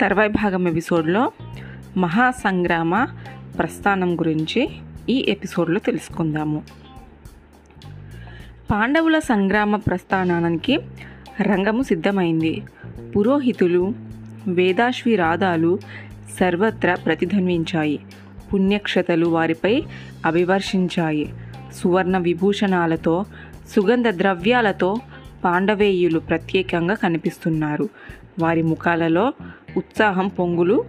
తర్వాయి భాగం ఎపిసోడ్లో మహాసంగ్రామ ప్రస్థానం గురించి ఈ ఎపిసోడ్లో తెలుసుకుందాము. పాండవుల సంగ్రామ ప్రస్థానానికి రంగము సిద్ధమైంది. పురోహితులు వేదాశ్విరాదాలు సర్వత్రా ప్రతిధ్వనించాయి పుణ్యక్షతలు వారిపై అభివర్షించాయి. సువర్ణ విభూషణాలతో సుగంధ ద్రవ్యాలతో పాండవేయులు ప్రత్యేకంగా కనిపిస్తున్నారు. వారి ముఖాలలో ఉత్సాహం పొంగులు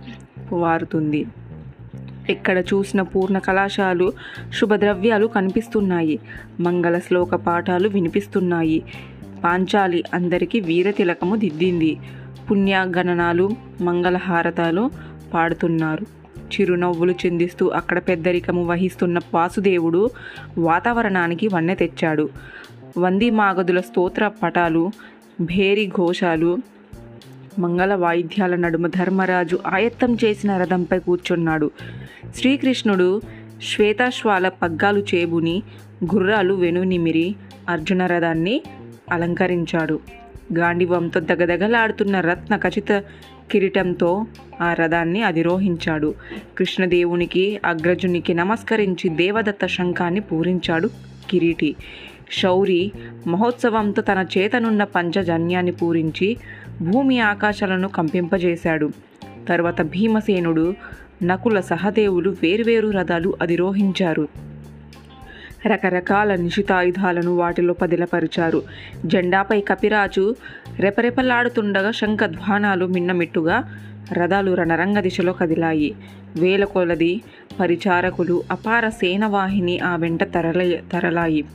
వారుతుంది. ఎక్కడ చూసిన పూర్ణ కళాశాలు శుభద్రవ్యాలు కనిపిస్తున్నాయి. మంగళ శ్లోక పాఠాలు వినిపిస్తున్నాయి. పాంచాలి అందరికీ వీరతిలకము దిద్దింది. పుణ్యగణనాలు మంగళహారతాలు పాడుతున్నారు. చిరునవ్వులు చిందిస్తూ అక్కడ పెద్దరికము వహిస్తున్న వాసుదేవుడు వాతావరణానికి వన్నె తెచ్చాడు. వంది మాగదుల స్తోత్ర పటాలు భేరి ఘోషాలు మంగళ వాయిద్యాల నడుమ ధర్మరాజు ఆయత్తం చేసిన రథంపై కూర్చున్నాడు. శ్రీకృష్ణుడు శ్వేతాశ్వాల పగ్గాలు చేబుని గుర్రాలు వెనునిమిరి అర్జున రథాన్ని అలంకరించాడు. గాండివంతో దగదగలాడుతున్న రత్న ఖచిత కిరీటంతో ఆ రథాన్ని అధిరోహించాడు. కృష్ణదేవునికి అగ్రజునికి నమస్కరించి దేవదత్త శంఖాన్ని పూరించాడు కిరీటి. శౌరి మహోత్సవంతో తన చేతనున్న పంచజన్యాన్ని పూరించి భూమి ఆకాశాలను కంపింపజేశాడు. తర్వాత భీమసేనుడు నకుల సహదేవులు వేరువేరు రథాలు అధిరోహించారు. రకరకాల నిశితాయుధాలను వాటిలో పదిలపరిచారు. జెండాపై కపిరాజు రెపరెపలాడుతుండగా శంఖధ్వానాలు మిన్నమిట్టుగా రథాలు రణరంగ దిశలో కదిలాయి. వేల కొలది పరిచారకులు అపార సేనవాహిని ఆ వెంట తరల తరలాయి.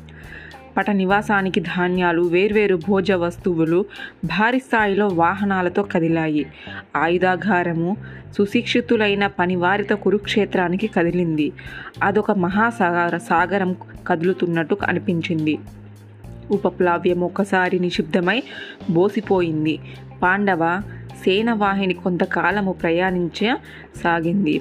పట నివాసానికి ధాన్యాలు వేర్వేరు భోజ వస్తువులు భారీ స్థాయిలో వాహనాలతో కదిలాయి. ఆయుధాగారము సుశిక్షితులైన పనివారితో కురుక్షేత్రానికి కదిలింది. అదొక మహాసాగర సాగరం కదులుతున్నట్టు అనిపించింది. ఉపప్లావ్యం ఒకసారి నిషిబ్దమై బోసిపోయింది. పాండవ సేనవాహిని కొంతకాలము ప్రయాణించ సాగింది.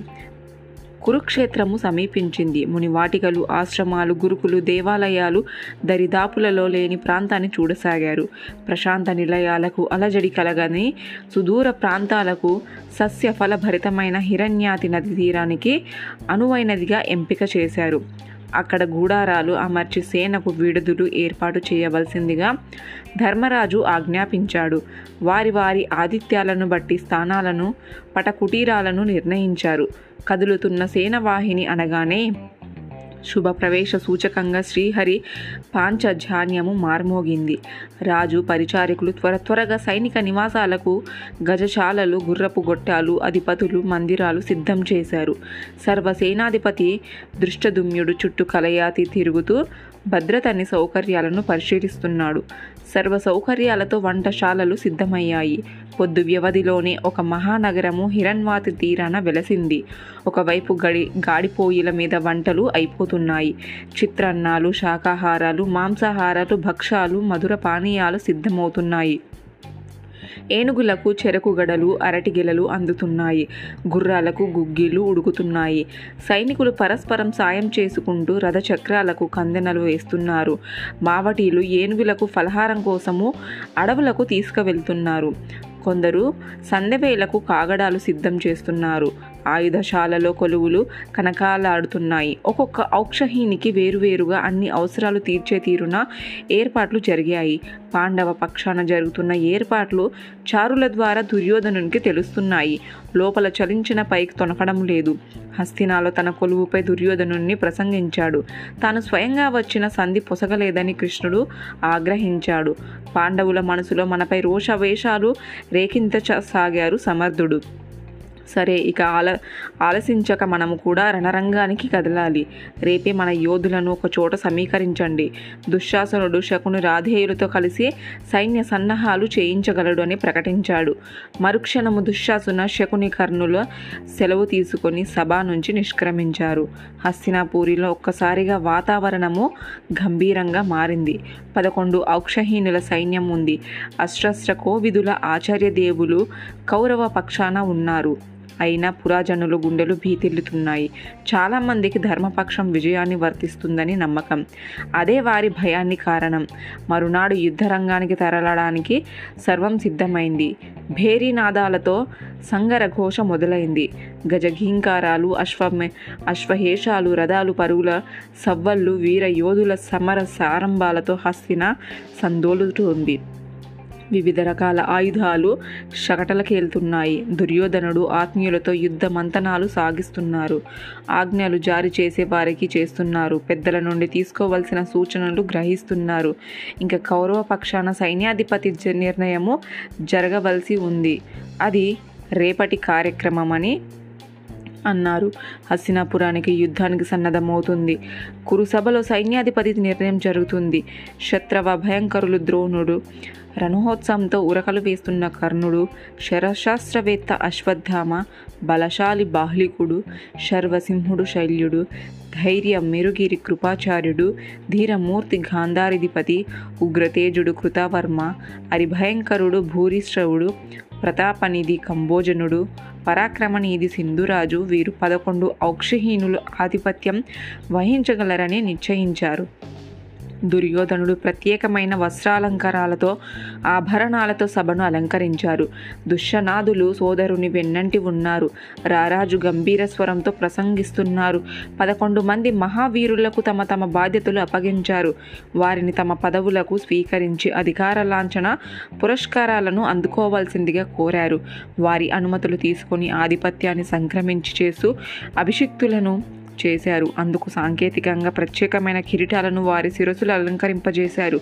కురుక్షేత్రము సమీపించింది. మునివాటికలు ఆశ్రమాలు గురుకులు దేవాలయాలు దరిదాపులలో లేని ప్రాంతాన్ని చూడసాగారు. ప్రశాంత నిలయాలకు అలజడి కలగని సుదూర ప్రాంతాలకు సస్య ఫలభరితమైన హిరణ్యాతి నది తీరానికి అనువైనదిగా ఎంపిక చేశారు. అక్కడ గూడారాలు అమర్చి సేనకు విడుదలు ఏర్పాటు చేయవలసిందిగా ధర్మరాజు ఆజ్ఞాపించాడు. వారి వారి ఆదిత్యాలను బట్టి స్థానాలను పటకుటీరాలను నిర్ణయించారు. కదులుతున్న సేనవాహిని అనగానే శుభ ప్రవేశ సూచకంగా శ్రీహరి పాంచజాన్యము మార్మోగింది. రాజు పరిచారికులు త్వర త్వరగా సైనిక నివాసాలకు గజశాలలు గుర్రపు గొట్టాలు అధిపతులు మందిరాలు సిద్ధం చేశారు. సర్వసేనాధిపతి దృష్టదుమ్యుడు చుట్టూ కలయాతి తిరుగుతూ భద్రతని సౌకర్యాలను పరిశీలిస్తున్నాడు. సర్వ సౌకర్యాలతో వంటశాలలు సిద్ధమయ్యాయి. పొద్దు వ్యవధిలోనే ఒక మహానగరము హిరణ్వాతి తీరాన వెలసింది. ఒకవైపు గడి గాడిపోయిల మీద వంటలు అయిపోతున్నాయి. చిత్రాన్నాలు శాకాహారాలు మాంసాహారాలు భక్ష్యాలు మధుర పానీయాలు సిద్ధమవుతున్నాయి. ఏనుగులకు చెరకు గడలు అరటిగెలలు అందుతున్నాయి. గుర్రాలకు గుగ్గిలు ఉడుకుతున్నాయి. సైనికులు పరస్పరం సాయం చేసుకుంటూ రథచక్రాలకు కందెనలు వేస్తున్నారు. మావటీలు ఏనుగులకు ఫలహారం కోసము అడవులకు తీసుకువెళ్తున్నారు. కొందరు సందెవేలకు కాగడాలు సిద్ధం చేస్తున్నారు. ఆయుధశాలలో కొలువులు కనకాలాడుతున్నాయి. ఒక్కొక్క ఔక్షహీనికి వేరువేరుగా అన్ని అవసరాలు తీర్చే తీరున ఏర్పాట్లు జరిగాయి. పాండవ పక్షాన జరుగుతున్న ఏర్పాట్లు చారుల ద్వారా దుర్యోధనునికి తెలుస్తున్నాయి. లోపల చలించిన పైకి తొనకడం లేదు. హస్తినాలో తన కొలువుపై దుర్యోధనుణ్ణి ప్రసంగించాడు. తాను స్వయంగా వచ్చిన సంధి పొసగలేదని కృష్ణుడు ఆగ్రహించాడు. పాండవుల మనసులో మనపై రోషవేషాలు రేకింతసాగారు సమర్థుడు. సరే ఇక ఆల ఆలసించక మనము కూడా రణరంగానికి కదలాలి. రేపే మన యోధులను ఒక చోట సమీకరించండి. దుశ్శాసనుడు శకుని రాధేయులతో కలిసి సైన్య సన్నాహాలు చేయించగలడు అని ప్రకటించాడు. మరుక్షణము దుశ్శాసున శకుని కర్ణుల సెలవు తీసుకొని సభ నుంచి నిష్క్రమించారు. హస్తినాపూరిలో ఒక్కసారిగా వాతావరణము గంభీరంగా మారింది. పదకొండు ఔక్షహీనుల సైన్యం ఉంది. అష్ట్రస్త్ర కోవిధుల ఆచార్య దేవులు కౌరవ పక్షాన ఉన్నారు. అయినా పురాజనుల గుండెలు భీతిల్లుతున్నాయి. చాలామందికి ధర్మపక్షం విజయాన్ని వర్తిస్తుందని నమ్మకం. అదే వారి భయాన్ని కారణం. మరునాడు యుద్ధరంగానికి తరలడానికి సర్వం సిద్ధమైంది. భేరీనాదాలతో సంగరఘోష మొదలైంది. గజఘీంకారాలు అశ్వమే అశ్వహేషాలు రథాలు పరుగుల సవ్వళ్ళు వీర యోధుల సమర సారంభాలతో హస్తిన సందోలుతుంది. వివిధ రకాల ఆయుధాలు శకటలకేలుతున్నాయి దుర్యోధనుడు ఆత్మీయులతో యుద్ధ మంతనాలు సాగిస్తున్నారు. ఆజ్ఞలు జారీ చేసే వారికి చేస్తున్నారు. పెద్దల నుండి తీసుకోవలసిన సూచనలు గ్రహిస్తున్నారు. ఇంకా కౌరవ పక్షాన సైన్యాధిపతి జ- నిర్ణయము జరగవలసి ఉంది. అది రేపటి కార్యక్రమమని అన్నారు. హస్తినాపురానికి యుద్ధానికి సన్నద్ధమవుతుంది. కురుసభలో సైన్యాధిపతి నిర్ణయం జరుగుతుంది. శత్రవ భయంకరులు ద్రోణుడు రణోత్సవంతో ఉరకలు వేస్తున్న కర్ణుడు శరశాస్త్రవేత్త అశ్వత్థామ బలశాలి బాహ్లికుడు శర్వసింహుడు శైల్యుడు ధైర్య మెరుగిరి కృపాచార్యుడు ధీరమూర్తి గాంధారిధిపతి ఉగ్రతేజుడు కృతవర్మ అరిభయంకరుడు భూరిశ్రవుడు ప్రతాపనిధి కంబోజనుడు పరాక్రమనిధి సింధురాజు వీరు పదకొండు ఔక్షహీనులు ఆధిపత్యం వహించగలరని నిశ్చయించారు. దుర్యోధనుడు ప్రత్యేకమైన వస్త్రాలంకారాలతో ఆభరణాలతో సభను అలంకరించారు. దుష్యనాథులు సోదరుని వెన్నంటి ఉన్నారు. రారాజు గంభీర స్వరంతో ప్రసంగిస్తున్నారు. పదకొండు మంది మహావీరులకు తమ తమ బాధ్యతలు అప్పగించారు. వారిని తమ పదవులకు స్వీకరించి అధికార లాంఛన పురస్కారాలను అందుకోవాల్సిందిగా కోరారు. వారి అనుమతులు తీసుకొని ఆధిపత్యాన్ని సంక్రమించి చేస్తూ అభిషిక్తులను చేశారు. అందుకు సాంకేతికంగా ప్రత్యేకమైన కిరీటాలను వారి శిరసులు అలంకరింపజేశారు.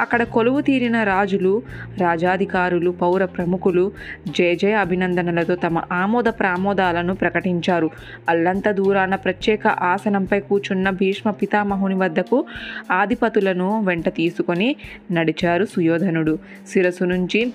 అక్కడ కొలువు తీరిన రాజులు రాజాధికారులు పౌర ప్రముఖులు జయ జయ అభినందనలతో తమ ఆమోద ప్రామోదాలను ప్రకటించారు. అల్లంత దూరాన ప్రత్యేక ఆసనంపై కూర్చున్న భీష్మ పితామహుని వద్దకు ఆధిపతులను వెంట తీసుకొని నడిచారు సుయోధనుడు. శిరసు నుంచి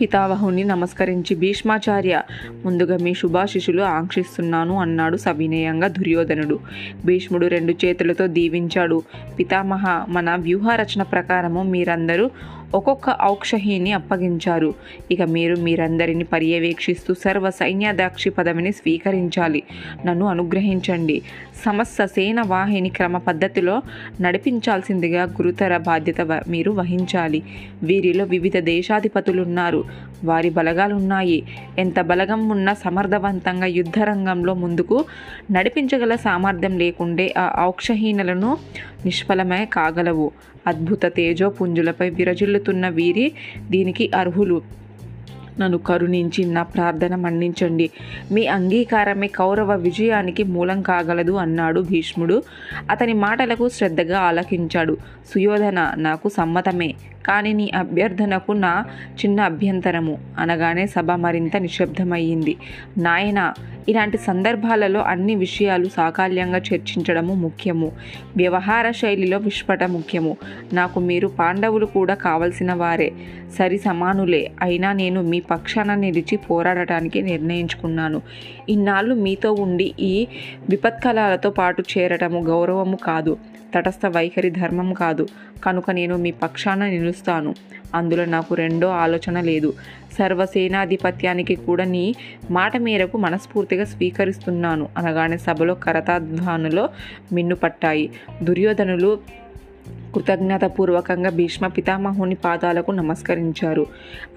పితావహుని నమస్కరించి భీష్మాచార్య ముందుగా మీ శుభాశిషులు ఆంక్షిస్తున్నాను అన్నాడు సవినయంగా దుర్యోధనుడు. భీష్ముడు రెండు చేతులతో దీవించాడు. పితామహ మన వ్యూహరచన ప్రకారము మీరందరూ ఒక్కొక్క ఔక్షహిని అప్పగించారు. ఇక మీరు మీరందరిని పర్యవేక్షిస్తూ సర్వ సైన్యాధ్యక్షి పదవిని స్వీకరించాలి. నన్ను అనుగ్రహించండి. సమస్త సేన వాహిని క్రమ పద్ధతిలో నడిపించాల్సిందిగా గురుతర బాధ్యత వ- మీరు వహించాలి. వీరిలో వివిధ దేశాధిపతులున్నారు. వారి బలగాలున్నాయి. ఎంత బలగం ఉన్నా సమర్థవంతంగా యుద్ధరంగంలో ముందుకు నడిపించగల సామర్థ్యం లేకుండే ఆ ఔక్షహీనలను నిష్ఫలమే కాగలవు. అద్భుత తేజో పుంజులపై విరజిల్లుతున్న వీరి దీనికి అర్హులు. నన్ను కరుణించి నా ప్రార్థన మన్నించండి. మీ అంగీకారమే కౌరవ విజయానికి మూలం కాగలదు అన్నాడు భీష్ముడు. అతని మాటలకు శ్రద్ధగా ఆలకించాడు. సుయోధన నాకు సమ్మతమే. కానీ నీ అభ్యర్థనకు నా చిన్న అభ్యంతరము. అనగానే సభ మరింత నిశ్శబ్దమయ్యింది. నాయన ఇలాంటి సందర్భాలలో అన్ని విషయాలు సాకాల్యంగా చర్చించడము ముఖ్యము. వ్యవహార శైలిలో విష్పట ముఖ్యము. నాకు మీరు పాండవులు కూడా కావలసిన వారే. సరి సమానులే. అయినా నేను మీ పక్షాన నిలిచి పోరాడటానికి నిర్ణయించుకున్నాను. ఇన్నాళ్ళు మీతో ఉండి ఈ విపత్కలాలతో పాటు చేరటము గౌరవము కాదు. తటస్థ వైఖరి ధర్మం కాదు. కనుక నేను మీ పక్షాన నిలుస్తాను. అందులో నాకు రెండో ఆలోచన లేదు. సర్వసేనాధిపత్యానికి కూడా నీ మాట మేరకు మనస్ఫూర్తిగా స్వీకరిస్తున్నాను. అనగానే సభలో కరతాధ్వానులో మిన్నుపట్టాయి. దుర్యోధనులు కృతజ్ఞతాపూర్వకంగా భీష్మ పితామహుని పాదాలకు నమస్కరించారు.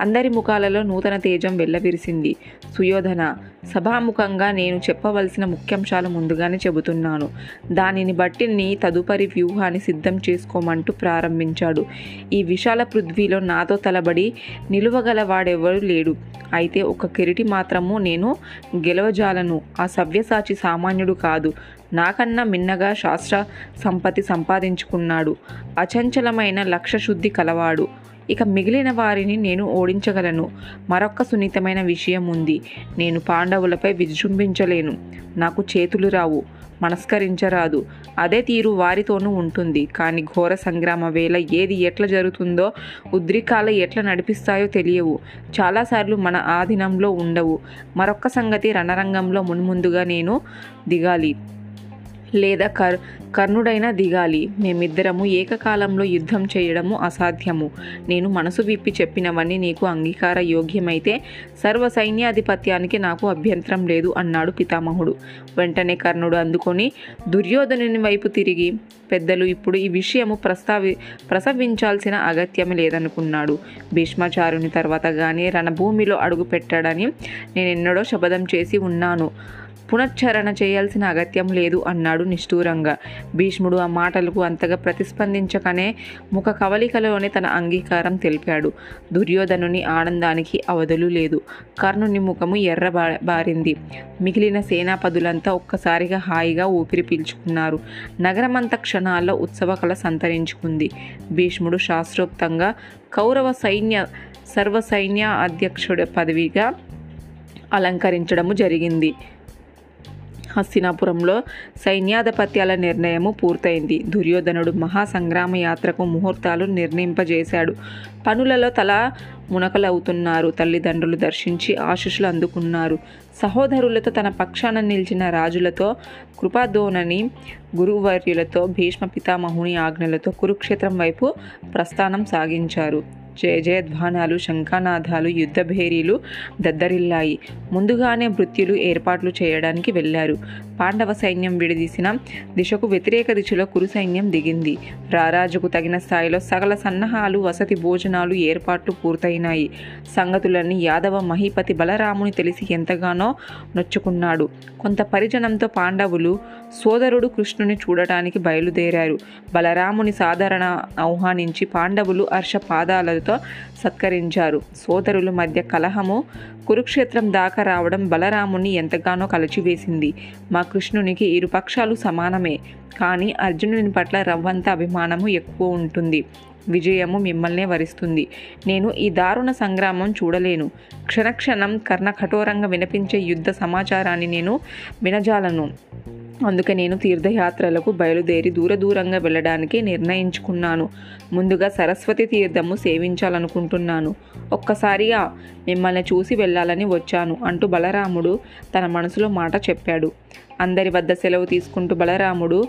అందరి ముఖాలలో నూతన తేజం వెల్లవిరిసింది. సుయోధన సభాముఖంగా నేను చెప్పవలసిన ముఖ్యాంశాలు ముందుగానే చెబుతున్నాను. దానిని బట్టి నీ తదుపరి వ్యూహాన్ని సిద్ధం చేసుకోమంటూ ప్రారంభించాడు. ఈ విశాల పృథ్వీలో నాతో తలబడి నిలువగల వాడెవరు లేడు. అయితే ఒక కిరీటి మాత్రము నేను గెలవజాలను. ఆ సవ్యసాచి సామాన్యుడు కాదు. నాకన్నా మిన్నగా శాస్త్ర సంపత్తి సంపాదించుకున్నాడు. అచంచలమైన లక్ష్యశుద్ధి కలవాడు. ఇక మిగిలిన వారిని నేను ఓడించగలను. మరొక్క సున్నితమైన విషయం ఉంది. నేను పాండవులపై విజృంభించలేను. నాకు చేతులు రావు. మనస్కరించరాదు. అదే తీరు వారితోనూ ఉంటుంది. కానీ ఘోర సంగ్రామ వేళ ఏది ఎట్లా జరుగుతుందో ఉద్రికాలు ఎట్లా నడిపిస్తాయో తెలియవు. చాలాసార్లు మన ఆధీనంలో ఉండవు. మరొక్క సంగతి రణరంగంలో మున్ముందుగా నేను దిగాలి. లేదా కర్ కర్ణుడైనా దిగాలి. మేమిద్దరము ఏకకాలంలో యుద్ధం చేయడము అసాధ్యము. నేను మనసు విప్పి చెప్పినవన్నీ నీకు అంగీకార యోగ్యమైతే సర్వ సైన్యాధిపత్యానికి నాకు అభ్యంతరం లేదు అన్నాడు పితామహుడు. వెంటనే కర్ణుడు అందుకొని దుర్యోధనుని వైపు తిరిగి పెద్దలు ఇప్పుడు ఈ విషయము ప్రస్తావి ప్రసవించాల్సిన అగత్యం లేదనుకున్నాడు. భీష్మాచారుని తర్వాత కానీ రణభూమిలో అడుగు పెట్టాడని నేను ఎన్నడో శపథం చేసి ఉన్నాను. పునశ్చరణ చేయాల్సిన అగత్యం లేదు అన్నాడు నిష్ఠూరంగా. భీష్ముడు ఆ మాటలకు అంతగా ప్రతిస్పందించకనే ముఖ కవలికలోనే తన అంగీకారం తెలిపాడు. దుర్యోధనుని ఆనందానికి అవధులు లేదు. కర్ణుని ముఖము ఎర్ర బారింది. మిగిలిన సేనాపదులంతా ఒక్కసారిగా హాయిగా ఊపిరి పీల్చుకున్నారు. నగరమంతా క్షణాల్లో ఉత్సవ కళ సంతరించుకుంది. భీష్ముడు శాస్త్రోక్తంగా కౌరవ సైన్య సర్వసైన్య అధ్యక్షుడి పదవిగా అలంకరించడము జరిగింది. హస్తినాపురంలో సైన్యాధిపత్యాల నిర్ణయము పూర్తయింది. దుర్యోధనుడు మహాసంగ్రామ యాత్రకు ముహూర్తాలు నిర్ణయింపజేశాడు. పనులలో తల మునకలవుతున్నారు. తల్లిదండ్రులు దర్శించి ఆశీస్సులు అందుకున్నారు. సహోదరులతో తన పక్షాన నిలిచిన రాజులతో కృపాదోనని గురువర్యులతో భీష్మ పితామహుని ఆజ్ఞలతో కురుక్షేత్రం వైపు ప్రస్థానం సాగించారు. జయ జయధ్వానాలు శంఖానాదాలు యుద్ధభేరీలు దద్దరిల్లాయి. ముందుగానే మృత్యులు ఏర్పాట్లు చేయడానికి వెళ్ళారు. పాండవ సైన్యం విడదీసిన దిశకు వ్యతిరేక దిశలో కురు సైన్యం దిగింది. రారాజుకు తగిన స్థాయిలో సకల సన్నాహాలు వసతి భోజనాలు ఏర్పాట్లు పూర్తయినాయి. సంగతులన్నీ యాదవ మహిపతి బలరాముని తెలిసి ఎంతగానో నొచ్చుకున్నాడు. కొంత పరిజనంతో పాండవులు సోదరుడు కృష్ణుని చూడటానికి బయలుదేరారు. బలరాముని సాధారణ ఆహ్వానించి పాండవులు హర్ష పాదాలతో సత్కరించారు. సోదరుల మధ్య కలహము కురుక్షేత్రం దాకా రావడం బలరాముని ఎంతగానో కలచివేసింది. మా కృష్ణునికి ఇరు పక్షాలు సమానమే కానీ అర్జునుని పట్ల రవ్వంత అభిమానము ఎక్కువ ఉంటుంది. విజయము మిమ్మల్నే వరిస్తుంది. నేను ఈ దారుణ సంగ్రామం చూడలేను. క్షణక్షణం కర్ణ కఠోరంగా వినిపించే యుద్ధ సమాచారాన్ని నేను వినజాలను. అందుకే నేను తీర్థయాత్రలకు బయలుదేరి దూర దూరంగా వెళ్ళడానికి నిర్ణయించుకున్నాను. ముందుగా సరస్వతి తీర్థము సేవించాలనుకుంటున్నాను. ఒక్కసారిగా మిమ్మల్ని చూసి వెళ్ళాలని వచ్చాను అంటూ బలరాముడు తన మనసులో మాట చెప్పాడు. అందరి వద్ద సెలవు తీసుకుంటూ బలరాముడు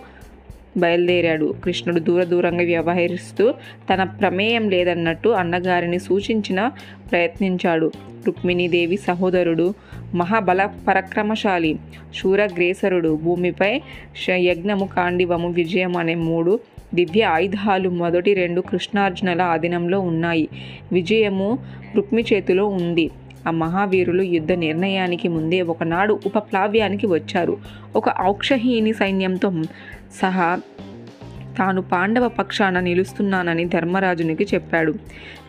బయలుదేరాడు. కృష్ణుడు దూర దూరంగా వ్యవహరిస్తూ తన ప్రమేయం లేదన్నట్టు అన్నగారిని సూచించిన ప్రయత్నించాడు. రుక్మిణీదేవి సహోదరుడు మహాబల పరక్రమశాలి శూరగ్రేసరుడు. భూమిపై యజ్ఞము కాండివము విజయం అనే మూడు దివ్య ఆయుధాలు మొదటి రెండు కృష్ణార్జునుల ఆధీనంలో ఉన్నాయి. విజయము రుక్మి చేతిలో ఉంది. ఆ మహావీరులు యుద్ధ నిర్ణయానికి ముందే ఒకనాడు ఉపప్లావ్యానికి వచ్చారు. ఒక ఔక్షహీని సైన్యంతో సహా తాను పాండవ పక్షాన నిలుస్తున్నానని ధర్మరాజునికి చెప్పాడు.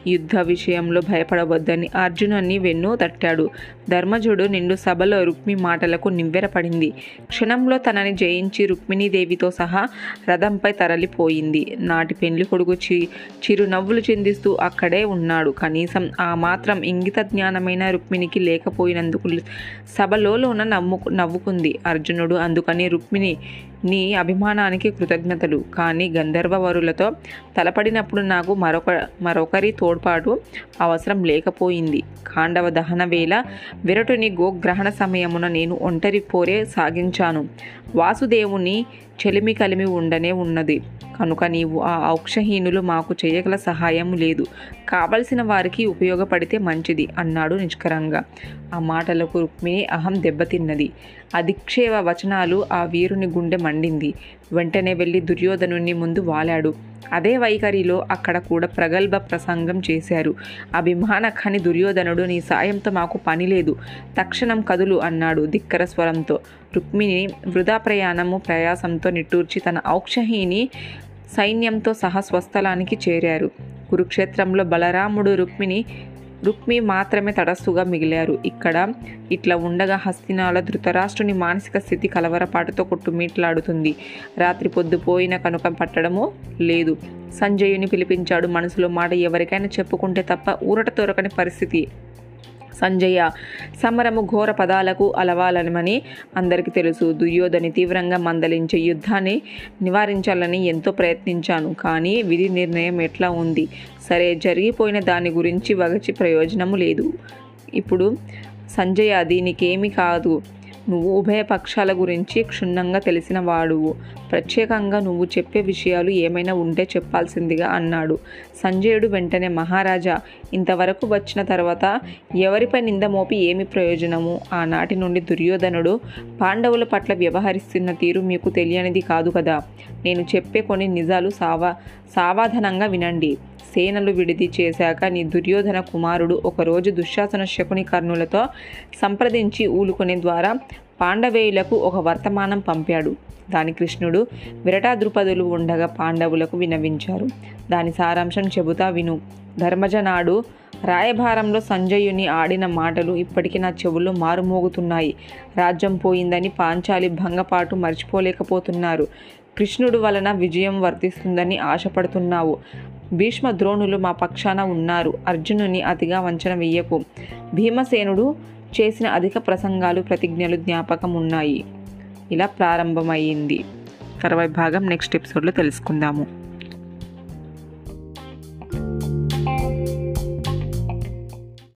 యుద్ధ విషయంలో భయపడవద్దని అర్జునుని వెన్ను తట్టాడు. ధర్మజుడు నిండు సభలో రుక్మి మాటలకు నివ్వెరపడింది. క్షణంలో తనని జయించి రుక్మిణీదేవితో సహా రథంపై తరలిపోయింది. నాటి పెండ్లి కొడుకు చి చిరునవ్వులు చిందిస్తూ అక్కడే ఉన్నాడు. కనీసం ఆ మాత్రం ఇంగిత జ్ఞానమైన రుక్మిణికి లేకపోయినందుకు సభలోన నవ్వు నవ్వుకుంది. అర్జునుడు అందుకని రుక్మిణి నీ అభిమానానికి కృతజ్ఞతలు. కానీ గంధర్వవరులతో తలపడినప్పుడు నాకు మరొక మరొకరి తోడ్పాటు అవసరం లేకపోయింది. కాండవ దహన వేళ విరటుని గోగ్రహణ సమయమున నేను ఒంటరి పోరే సాగించాను. వాసుదేవుని చెలిమి కలిమి ఉండనే ఉన్నది. కనుక నీవు ఆ ఔక్షహీనులు మాకు చేయగల సహాయం లేదు. కావలసిన వారికి ఉపయోగపడితే మంచిది అన్నాడు నిష్కరంగా. ఆ మాటలకు రుక్మిణి అహం దెబ్బతిన్నది. అధిక్షేవ వచనాలు ఆ వీరుని గుండె మండింది. వెంటనే వెళ్ళి దుర్యోధనుణ్ణి ముందు వాలాడు. అదే వైఖరిలో అక్కడ కూడా ప్రగల్భ ప్రసంగం చేశారు. అభిమాన ఖని దుర్యోధనుడు నీ సాయంతో మాకు పని లేదు. తక్షణం కదులు అన్నాడు ధిక్కర స్వరంతో. రుక్మిణి వృధా ప్రయాణము ప్రయాసంతో నిట్టూర్చి తన ఔక్షహిని సైన్యంతో సహా స్వస్థలానికి చేరారు. కురుక్షేత్రంలో బలరాముడు రుక్మిణి రుక్మి మాత్రమే తటస్థుగా మిగిలారు. ఇక్కడ ఇట్లా ఉండగా హస్తినాల ధృతరాష్ట్రుని మానసిక స్థితి కలవరపాటుతో కొట్టుమీట్లాడుతుంది రాత్రి పొద్దుపోయిన కనుక పట్టడము లేదు. సంజయుని పిలిపించాడు మనసులో మాట ఎవరికైనా చెప్పుకుంటే తప్ప ఊరట దొరకని పరిస్థితి. సంజయ సమరము ఘోర పదాలకు అలవాలనమని అందరికీ తెలుసు. దుర్యోధని తీవ్రంగా మందలించే యుద్ధాన్ని నివారించాలని ఎంతో ప్రయత్నించాను. కానీ విధి నిర్ణయం ఎట్లా ఉంది? సరే జరిగిపోయిన దాని గురించి వగచి ప్రయోజనము లేదు. ఇప్పుడు సంజయ దీనికేమీ కాదు. నువ్వు ఉభయ పక్షాల గురించి క్షుణ్ణంగా తెలిసిన వాడువు. ప్రత్యేకంగా నువ్వు చెప్పే విషయాలు ఏమైనా ఉంటే చెప్పాల్సిందిగా అన్నాడు. సంజయుడు వెంటనే మహారాజా ఇంతవరకు వచ్చిన తర్వాత ఎవరిపై నింద మోపి ఏమి ప్రయోజనము? ఆనాటి నుండి దుర్యోధనుడు పాండవుల పట్ల వ్యవహరిస్తున్న తీరు మీకు తెలియనిది కాదు కదా. నేను చెప్పే కొన్ని నిజాలు సావా సావధానంగా వినండి. సేనలు విడిది చేశాక నీ దుర్యోధన కుమారుడు ఒకరోజు దుశ్శాసన శకుని కర్ణులతో సంప్రదించి ఊలుకునే ద్వారా పాండవేయులకు ఒక వర్తమానం పంపాడు. దాని కృష్ణుడు విరటాద్రుపదులు ఉండగా పాండవులకు వినవించారు. దాని సారాంశం చెబుతా విను. ధర్మజనాడు రాయభారంలో సంజయుని ఆడిన మాటలు ఇప్పటికీ నా చెవుల్లో మారుమోగుతున్నాయి. రాజ్యం పోయిందని పాంచాలి భంగపాటు మర్చిపోలేకపోతున్నారు. కృష్ణుడు వలన విజయం వర్తిస్తుందని ఆశపడుతున్నావు. భీష్మ ద్రోణులు మా పక్షాన ఉన్నారు. అర్జునుని అతిగా వంచన వెయ్యకు. భీమసేనుడు చేసిన అధిక ప్రసంగాలు ప్రతిజ్ఞలు జ్ఞాపకం ఉన్నాయి. ఇలా ప్రారంభమైంది. తర్వాయి భాగం నెక్స్ట్ ఎపిసోడ్లో తెలుసుకుందాము.